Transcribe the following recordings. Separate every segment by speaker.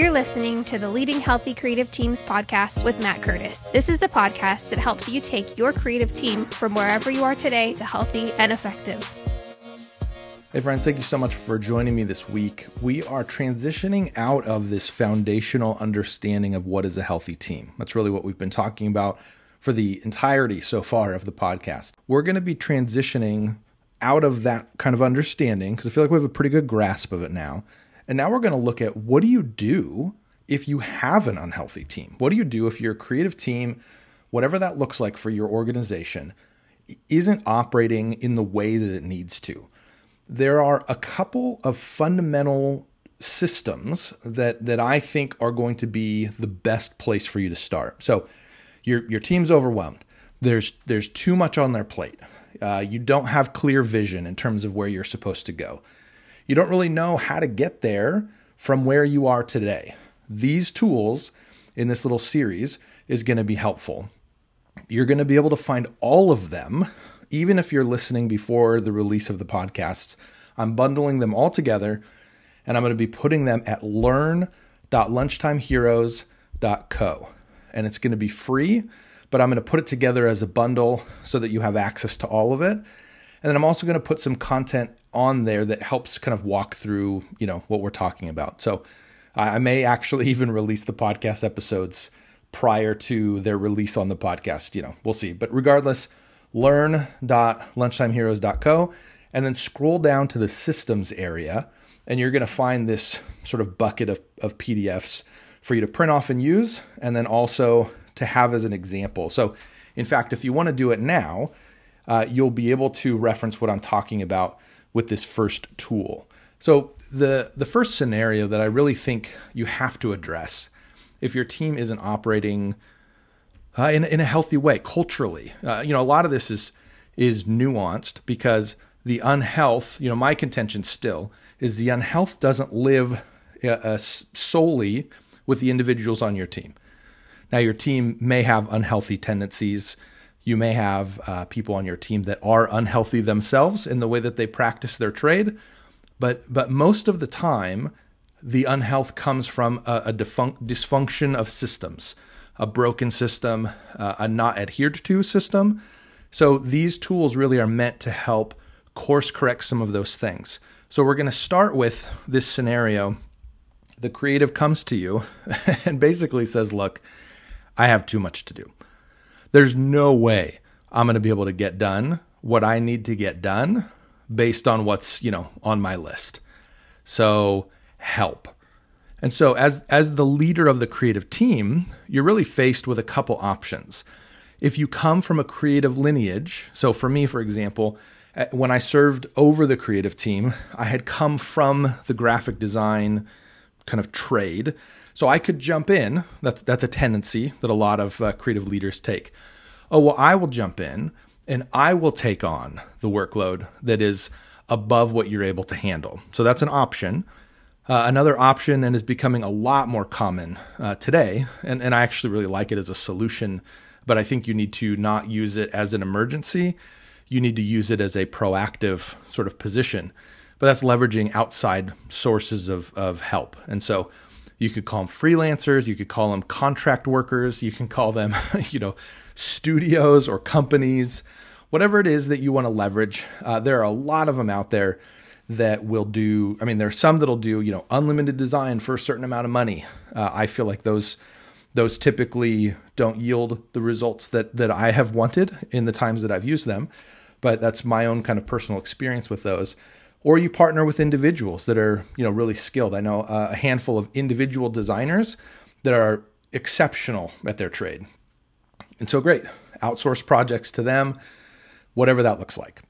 Speaker 1: You're listening to the Leading Healthy Creative Teams podcast with Matt Curtis. This is the podcast that helps you take your creative team from wherever you are today to healthy and effective.
Speaker 2: Hey, friends, thank you so much for joining me this week. We are transitioning out of this foundational understanding of what is a healthy team. That's really what we've been talking about for the entirety so far of the podcast. We're going to be transitioning out of that kind of understanding because I feel like we have a pretty good grasp of it now and now we're going to look at what do you do if you have an unhealthy team? What do you do if your creative team, whatever that looks like for your organization, isn't operating in the way that it needs to? There are a couple of fundamental systems that that I think are going to be the best place for you to start. So your your team's overwhelmed. There's there's too much on their plate. Uh, you don't have clear vision in terms of where you're supposed to go you don't really know how to get there from where you are today. These tools in this little series is going to be helpful. You're going to be able to find all of them, even if you're listening before the release of the podcasts. I'm bundling them all together and I'm going to be putting them at learn.lunchtimeheroes.co. And it's going to be free, but I'm going to put it together as a bundle so that you have access to all of it. And then I'm also going to put some content on there that helps kind of walk through, you know, what we're talking about. So I may actually even release the podcast episodes prior to their release on the podcast. You know, we'll see. But regardless, learn.lunchtimeheroes.co and then scroll down to the systems area and you're going to find this sort of bucket of, of PDFs for you to print off and use and then also to have as an example. So, in fact, if you want to do it now, uh, you'll be able to reference what I'm talking about with this first tool. So the the first scenario that I really think you have to address if your team isn't operating uh, in in a healthy way culturally, uh, you know, a lot of this is is nuanced because the unhealth, you know, my contention still is the unhealth doesn't live uh, uh solely with the individuals on your team. Now, your team may have unhealthy tendencies you may have uh, people on your team that are unhealthy themselves in the way that they practice their trade, but but most of the time, the unhealth comes from a, a dysfunction of systems, a broken system, uh, a not adhered to system. So these tools really are meant to help course correct some of those things. So we're going to start with this scenario. The creative comes to you and basically says, "Look, I have too much to do." There's no way I'm going to be able to get done what I need to get done based on what's, you know, on my list. So, help. And so as as the leader of the creative team, you're really faced with a couple options. If you come from a creative lineage, so for me for example, eh, when I served over the creative team, I had come from the graphic design kind of trade. So I could jump in. That's that's a tendency that a lot of uh, creative leaders take. Oh well, I will jump in and I will take on the workload that is above what you're able to handle. So that's an option. Uh, another option, and is becoming a lot more common uh, today, and, and I actually really like it as a solution, but I think you need to not use it as an emergency. You need to use it as a proactive sort of position. But that's leveraging outside sources of, of help. And so you could call them freelancers, you could call them contract workers, you can call them, you know, studios or companies, whatever it is that you want to leverage. Uh, there are a lot of them out there that will do. I mean, there are some that'll do, you know, unlimited design for a certain amount of money. Uh, I feel like those those typically don't yield the results that that I have wanted in the times that I've used them. But that's my own kind of personal experience with those or you partner with individuals that are you know really skilled. I know uh, a handful of individual designers that are exceptional at their trade, and so great outsource projects to them, whatever that looks like.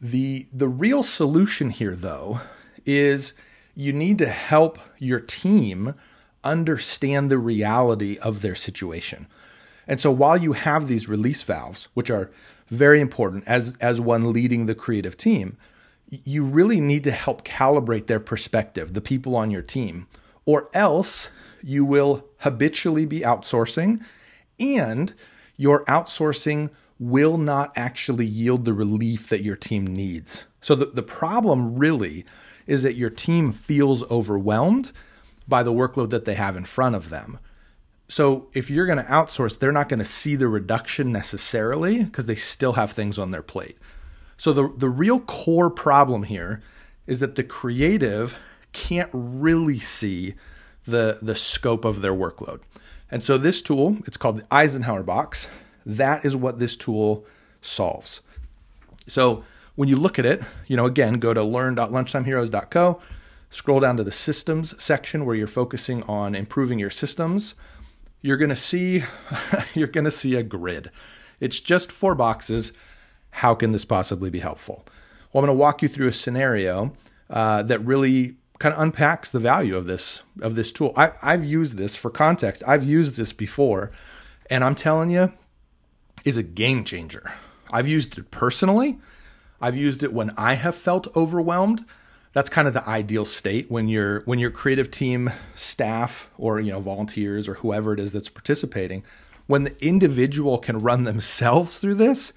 Speaker 2: the The real solution here, though, is you need to help your team understand the reality of their situation. And so while you have these release valves, which are very important as as one leading the creative team, you really need to help calibrate their perspective, the people on your team, or else you will habitually be outsourcing and your outsourcing will not actually yield the relief that your team needs. So the, the problem really is that your team feels overwhelmed, by the workload that they have in front of them. So if you're going to outsource, they're not going to see the reduction necessarily because they still have things on their plate. So the the real core problem here is that the creative can't really see the the scope of their workload. And so this tool, it's called the Eisenhower box. That is what this tool solves. So when you look at it, you know, again, go to learn.lunchtimeheroes.co, scroll down to the systems section where you're focusing on improving your systems. You're going to see you're going to see a grid. It's just four boxes. How can this possibly be helpful? Well, I'm going to walk you through a scenario uh, that really kind of unpacks the value of this of this tool. I, I've used this for context. I've used this before, and I'm telling you, is a game changer. I've used it personally. I've used it when I have felt overwhelmed. That's kind of the ideal state when your when your creative team staff or you know volunteers or whoever it is that's participating, when the individual can run themselves through this,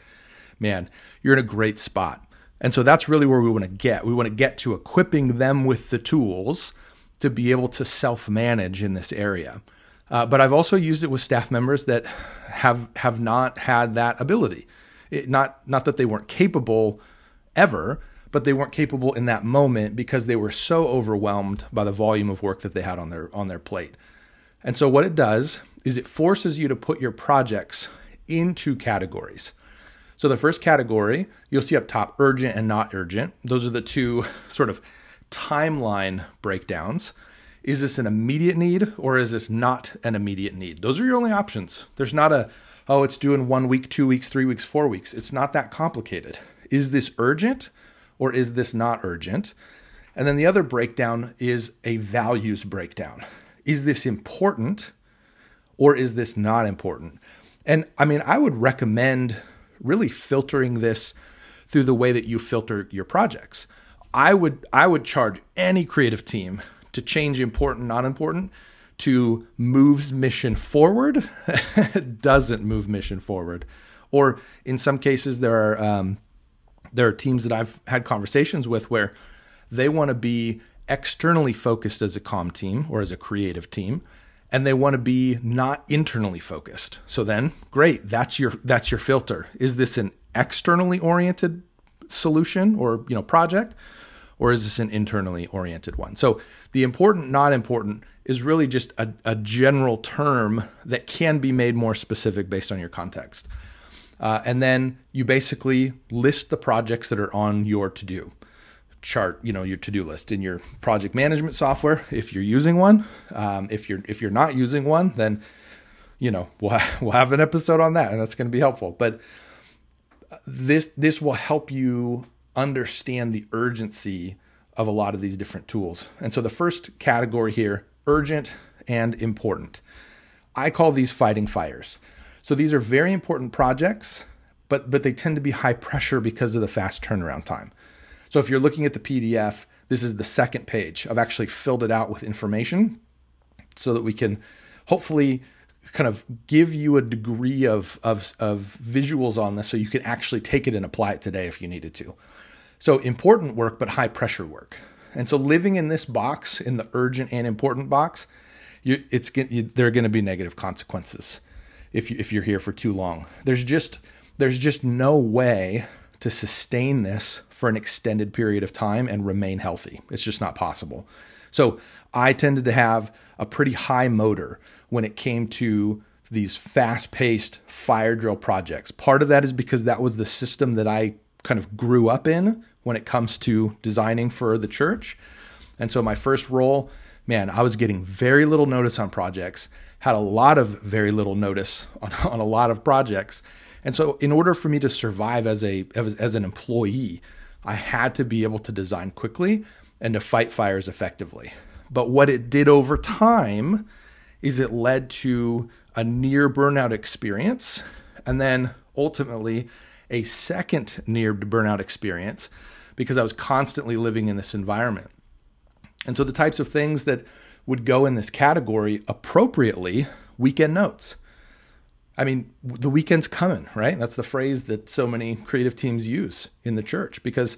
Speaker 2: man, you're in a great spot. And so that's really where we want to get. We want to get to equipping them with the tools to be able to self manage in this area. Uh, but I've also used it with staff members that have have not had that ability. It, not not that they weren't capable ever, but they weren't capable in that moment because they were so overwhelmed by the volume of work that they had on their on their plate. And so what it does is it forces you to put your projects into categories. So the first category, you'll see up top urgent and not urgent. Those are the two sort of timeline breakdowns. Is this an immediate need or is this not an immediate need? Those are your only options. There's not a, oh, it's due in one week, two weeks, three weeks, four weeks. It's not that complicated. Is this urgent or is this not urgent? And then the other breakdown is a values breakdown. Is this important or is this not important? And I mean, I would recommend really filtering this through the way that you filter your projects. I would I would charge any creative team to change important not important to moves mission forward doesn't move mission forward or in some cases there are um, there are teams that I've had conversations with where they want to be externally focused as a com team or as a creative team and they want to be not internally focused. So then, great, that's your that's your filter. Is this an externally oriented solution or, you know, project or is this an internally oriented one? So the important not important is really just a, a general term that can be made more specific based on your context. Uh, and then you basically list the projects that are on your to do chart you know your to-do list. In your project management software if you're using one um, if you're if you're not using one then you know we'll, ha- we'll have an episode on that and that's going to be helpful. But this this will help you understand the urgency of a lot of these different tools. And so the first category here urgent and important. I call these fighting fires. So these are very important projects but but they tend to be high pressure because of the fast turnaround time so if you're looking at the PDF, this is the second page. I've actually filled it out with information so that we can hopefully kind of give you a degree of, of, of visuals on this so you can actually take it and apply it today if you needed to. So important work, but high pressure work. And so living in this box, in the urgent and important box, you, it's you, there are going to be negative consequences if you, if you're here for too long. There's just there's just no way to sustain this for an extended period of time and remain healthy. It's just not possible. So I tended to have a pretty high motor when it came to these fast paced fire drill projects. Part of that is because that was the system that I kind of grew up in when it comes to designing for the church. And so my first role, man, I was getting very little notice on projects, had a lot of very little notice on, on a lot of projects. And so in order for me to survive as a as, as an employee, I had to be able to design quickly and to fight fires effectively. But what it did over time is it led to a near burnout experience and then ultimately a second near burnout experience because I was constantly living in this environment. And so the types of things that would go in this category appropriately weekend notes. I mean, the weekend's coming, right? That's the phrase that so many creative teams use in the church because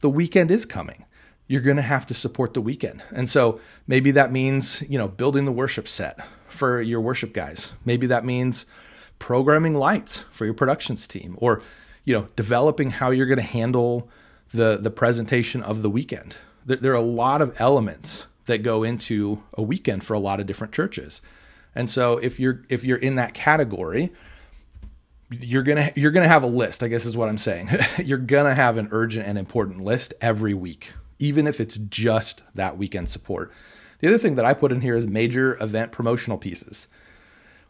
Speaker 2: the weekend is coming. you're going to have to support the weekend. And so maybe that means, you know, building the worship set for your worship guys. Maybe that means programming lights for your productions team or, you know, developing how you're going to handle the the presentation of the weekend. There, there are a lot of elements that go into a weekend for a lot of different churches. And so if you're if you're in that category, you're gonna you're gonna have a list. I guess is what I'm saying. you're gonna have an urgent and important list every week, even if it's just that weekend support. The other thing that I put in here is major event promotional pieces.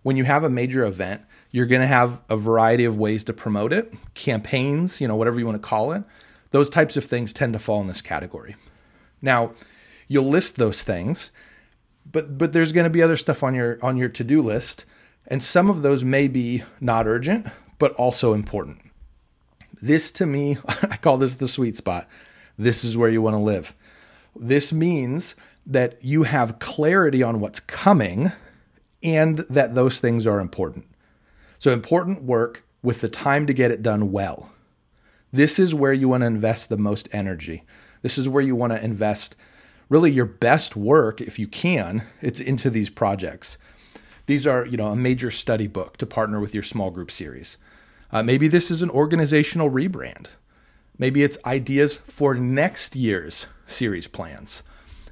Speaker 2: When you have a major event, you're going to have a variety of ways to promote it, campaigns, you know, whatever you want to call it. Those types of things tend to fall in this category. Now, you'll list those things, but but there's going to be other stuff on your on your to-do list, and some of those may be not urgent, but also important. This to me, I call this the sweet spot. This is where you want to live. This means that you have clarity on what's coming and that those things are important. So, important work with the time to get it done well. This is where you want to invest the most energy. This is where you want to invest really your best work, if you can, it's into these projects. These are, you know, a major study book to partner with your small group series. Uh, maybe this is an organizational rebrand. Maybe it's ideas for next year's series plans.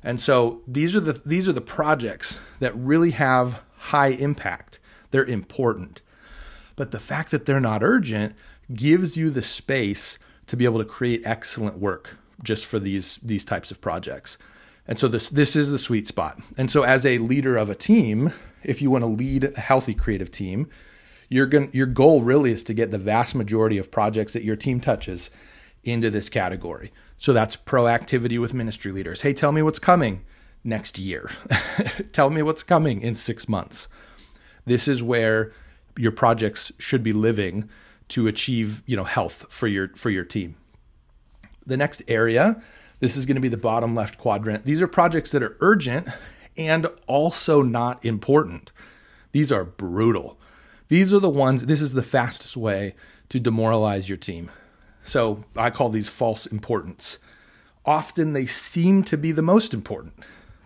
Speaker 2: And so these are the these are the projects that really have high impact. They're important. But the fact that they're not urgent gives you the space to be able to create excellent work just for these these types of projects. And so this this is the sweet spot. And so as a leader of a team, if you want to lead a healthy creative team, going your goal really is to get the vast majority of projects that your team touches into this category. So that's proactivity with ministry leaders. Hey, tell me what's coming next year. tell me what's coming in 6 months. This is where your projects should be living to achieve, you know, health for your for your team. The next area, this is going to be the bottom left quadrant. These are projects that are urgent and also not important. These are brutal. These are the ones, this is the fastest way to demoralize your team. So I call these false importance. Often they seem to be the most important,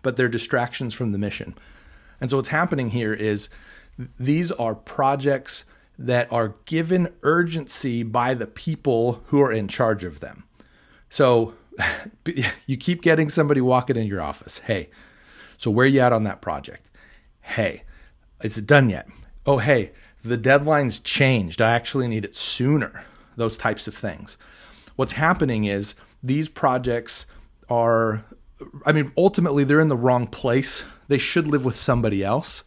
Speaker 2: but they're distractions from the mission. And so what's happening here is these are projects that are given urgency by the people who are in charge of them. So you keep getting somebody walking in your office. Hey, so where are you at on that project? Hey, is it done yet? Oh, hey, the deadline's changed. I actually need it sooner those types of things. What's happening is these projects are, I mean, ultimately they're in the wrong place. They should live with somebody else.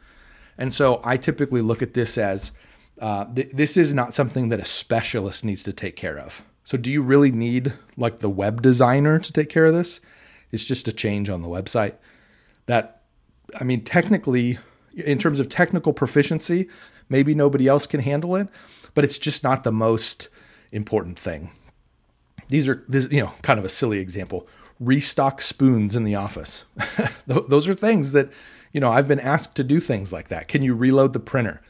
Speaker 2: And so I typically look at this as uh, th- this is not something that a specialist needs to take care of. So, do you really need like the web designer to take care of this? It's just a change on the website. That, I mean, technically, in terms of technical proficiency, maybe nobody else can handle it, but it's just not the most important thing. These are this you know kind of a silly example. Restock spoons in the office. Those are things that you know I've been asked to do things like that. Can you reload the printer?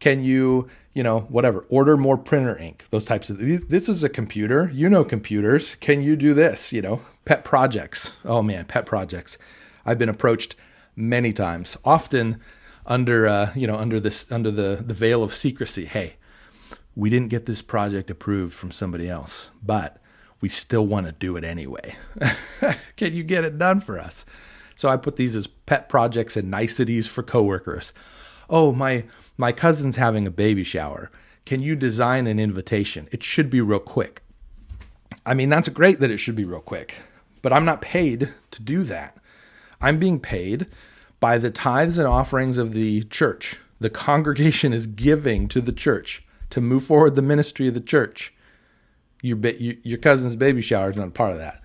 Speaker 2: Can you you know whatever order more printer ink? Those types of this is a computer. You know computers. Can you do this? You know pet projects. Oh man, pet projects. I've been approached many times, often under uh, you know under this under the the veil of secrecy. Hey, we didn't get this project approved from somebody else, but we still want to do it anyway. Can you get it done for us? So I put these as pet projects and niceties for coworkers. Oh, my my cousin's having a baby shower. Can you design an invitation? It should be real quick. I mean, that's great that it should be real quick, but I'm not paid to do that. I'm being paid by the tithes and offerings of the church. The congregation is giving to the church to move forward the ministry of the church. Your, your cousin's baby shower is not part of that.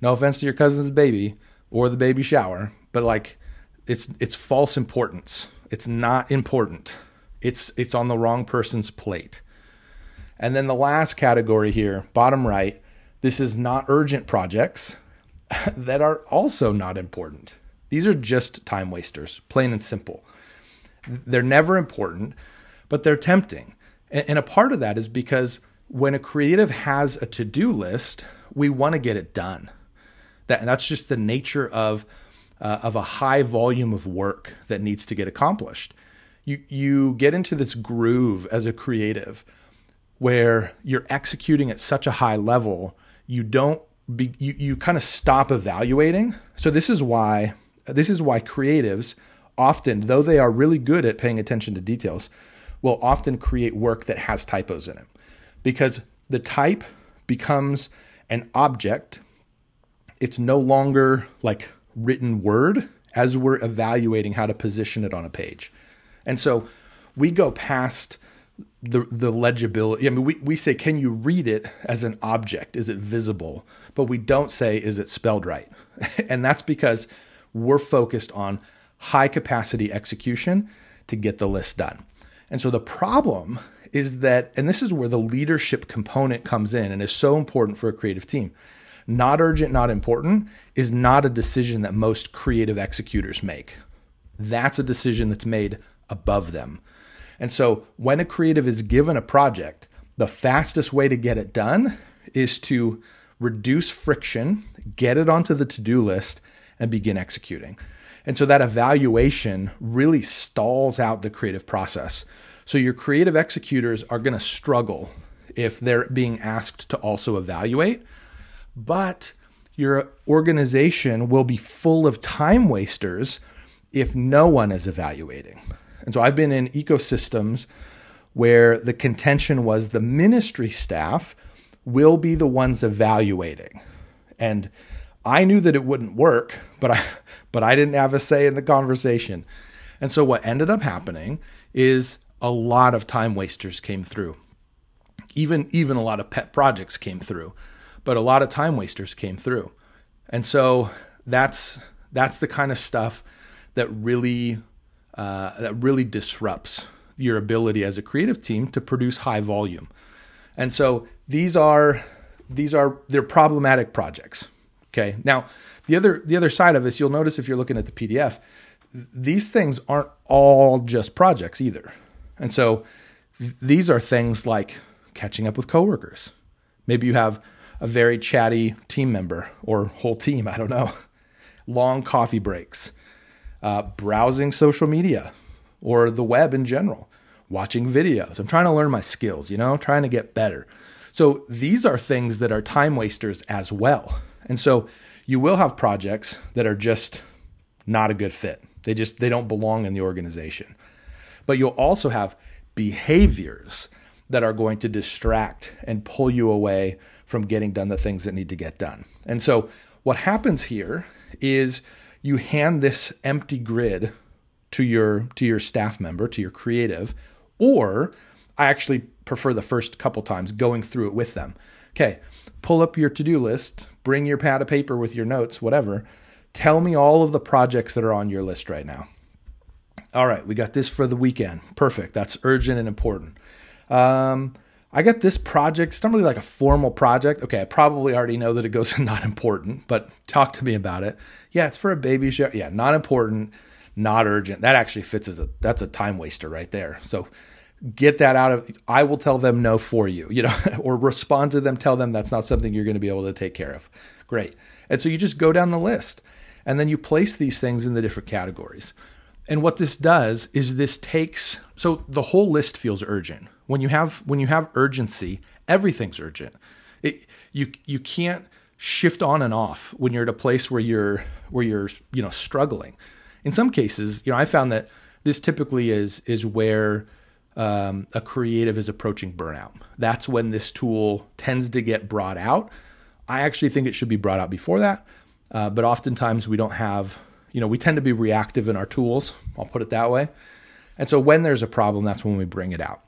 Speaker 2: No offense to your cousin's baby or the baby shower, but like it's it's false importance. It's not important. It's it's on the wrong person's plate. And then the last category here, bottom right, this is not urgent projects that are also not important. These are just time wasters, plain and simple. They're never important, but they're tempting. And a part of that is because when a creative has a to do list, we want to get it done. That that's just the nature of uh, of a high volume of work that needs to get accomplished. You you get into this groove as a creative where you're executing at such a high level, you don't be, you, you kind of stop evaluating. So this is why this is why creatives often, though they are really good at paying attention to details, will often create work that has typos in it. Because the type becomes an object. It's no longer like written word as we're evaluating how to position it on a page. And so we go past the the legibility. I mean, we, we say, can you read it as an object? Is it visible? But we don't say, is it spelled right? and that's because we're focused on high capacity execution to get the list done. And so the problem is that, and this is where the leadership component comes in and is so important for a creative team. Not urgent, not important is not a decision that most creative executors make. That's a decision that's made above them. And so when a creative is given a project, the fastest way to get it done is to reduce friction, get it onto the to do list, and begin executing. And so that evaluation really stalls out the creative process. So your creative executors are going to struggle if they're being asked to also evaluate, but your organization will be full of time wasters if no one is evaluating. And so I've been in ecosystems where the contention was the ministry staff will be the ones evaluating. And I knew that it wouldn't work, but I but I didn't have a say in the conversation. And so what ended up happening is a lot of time wasters came through. Even even a lot of pet projects came through, but a lot of time wasters came through. And so that's that's the kind of stuff that really uh, that really disrupts your ability as a creative team to produce high volume. And so these are these are they're problematic projects. Okay. Now the other the other side of this, you'll notice if you're looking at the PDF, these things aren't all just projects either. And so th- these are things like catching up with coworkers. Maybe you have a very chatty team member or whole team, I don't know. Long coffee breaks uh, browsing social media or the web in general, watching videos. I'm trying to learn my skills, you know, trying to get better. So these are things that are time wasters as well. And so you will have projects that are just not a good fit. They just they don't belong in the organization. But you'll also have behaviors that are going to distract and pull you away from getting done the things that need to get done. And so what happens here is you hand this empty grid to your to your staff member, to your creative, or I actually prefer the first couple times going through it with them. Okay, pull up your to-do list, bring your pad of paper with your notes, whatever. Tell me all of the projects that are on your list right now. All right, we got this for the weekend. Perfect. That's urgent and important. Um, I got this project. It's not really like a formal project. Okay, I probably already know that it goes not important, but talk to me about it. Yeah, it's for a baby shower. Yeah, not important, not urgent. That actually fits as a that's a time waster right there. So get that out of I will tell them no for you, you know, or respond to them, tell them that's not something you're going to be able to take care of. Great. And so you just go down the list and then you place these things in the different categories. And what this does is this takes so the whole list feels urgent when you have when you have urgency, everything's urgent. It, you you can't shift on and off when you're at a place where you're where you're you know struggling. In some cases, you know, I found that this typically is is where um, a creative is approaching burnout. That's when this tool tends to get brought out. I actually think it should be brought out before that, uh, but oftentimes we don't have. You know, we tend to be reactive in our tools. I'll put it that way. And so when there's a problem, that's when we bring it out.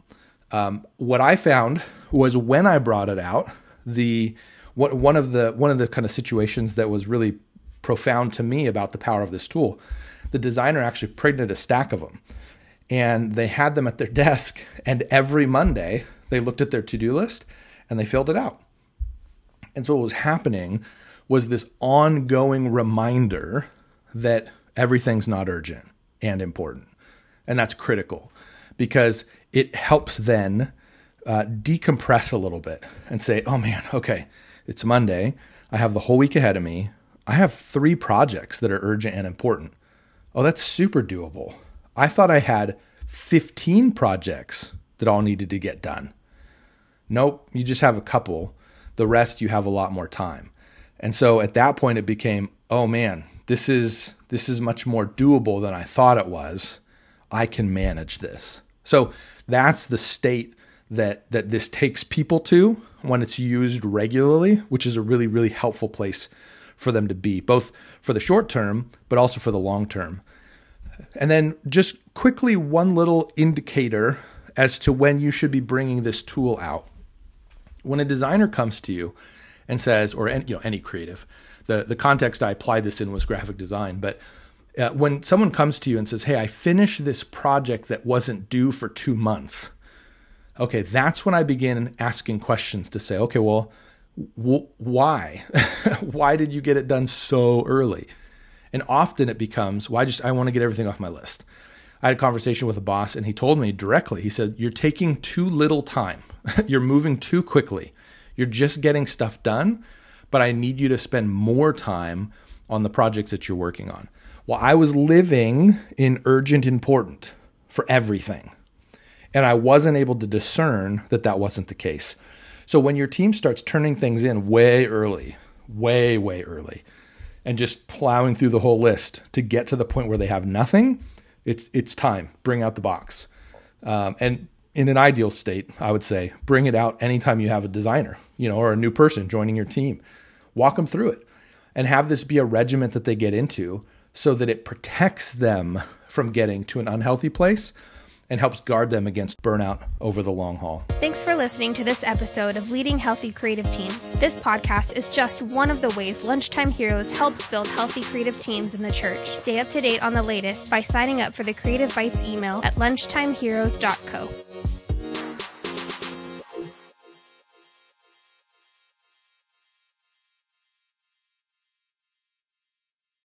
Speaker 2: Um, what I found was when I brought it out, the what, one of the one of the kind of situations that was really profound to me about the power of this tool. The designer actually printed a stack of them, and they had them at their desk. And every Monday, they looked at their to-do list and they filled it out. And so what was happening was this ongoing reminder that everything's not urgent and important, and that's critical because it helps then uh, decompress a little bit and say, oh man, okay, it's Monday. I have the whole week ahead of me. I have three projects that are urgent and important. Oh, that's super doable. I thought I had 15 projects that all needed to get done. Nope, you just have a couple. The rest you have a lot more time. And so at that point it became, oh man, this is this is much more doable than I thought it was. I can manage this. So that's the state that that this takes people to when it's used regularly, which is a really really helpful place for them to be, both for the short term but also for the long term. And then just quickly one little indicator as to when you should be bringing this tool out. When a designer comes to you and says or any, you know any creative, the the context I applied this in was graphic design, but uh, when someone comes to you and says, "Hey, I finished this project that wasn't due for 2 months." Okay, that's when I begin asking questions to say, "Okay, well, w- why? why did you get it done so early?" And often it becomes, "Well, just I want to get everything off my list." I had a conversation with a boss and he told me directly. He said, "You're taking too little time. You're moving too quickly. You're just getting stuff done, but I need you to spend more time on the projects that you're working on." Well, I was living in urgent important for everything. And I wasn't able to discern that that wasn't the case. So when your team starts turning things in way early, way, way early, and just plowing through the whole list to get to the point where they have nothing, it's it's time. Bring out the box. Um, and in an ideal state, I would say bring it out anytime you have a designer, you know, or a new person joining your team. Walk them through it, and have this be a regiment that they get into so that it protects them from getting to an unhealthy place and helps guard them against burnout over the long haul.
Speaker 1: Thanks for listening to this episode of Leading Healthy Creative Teams. This podcast is just one of the ways Lunchtime Heroes helps build healthy creative teams in the church. Stay up to date on the latest by signing up for the Creative Bites email at lunchtimeheroes.co.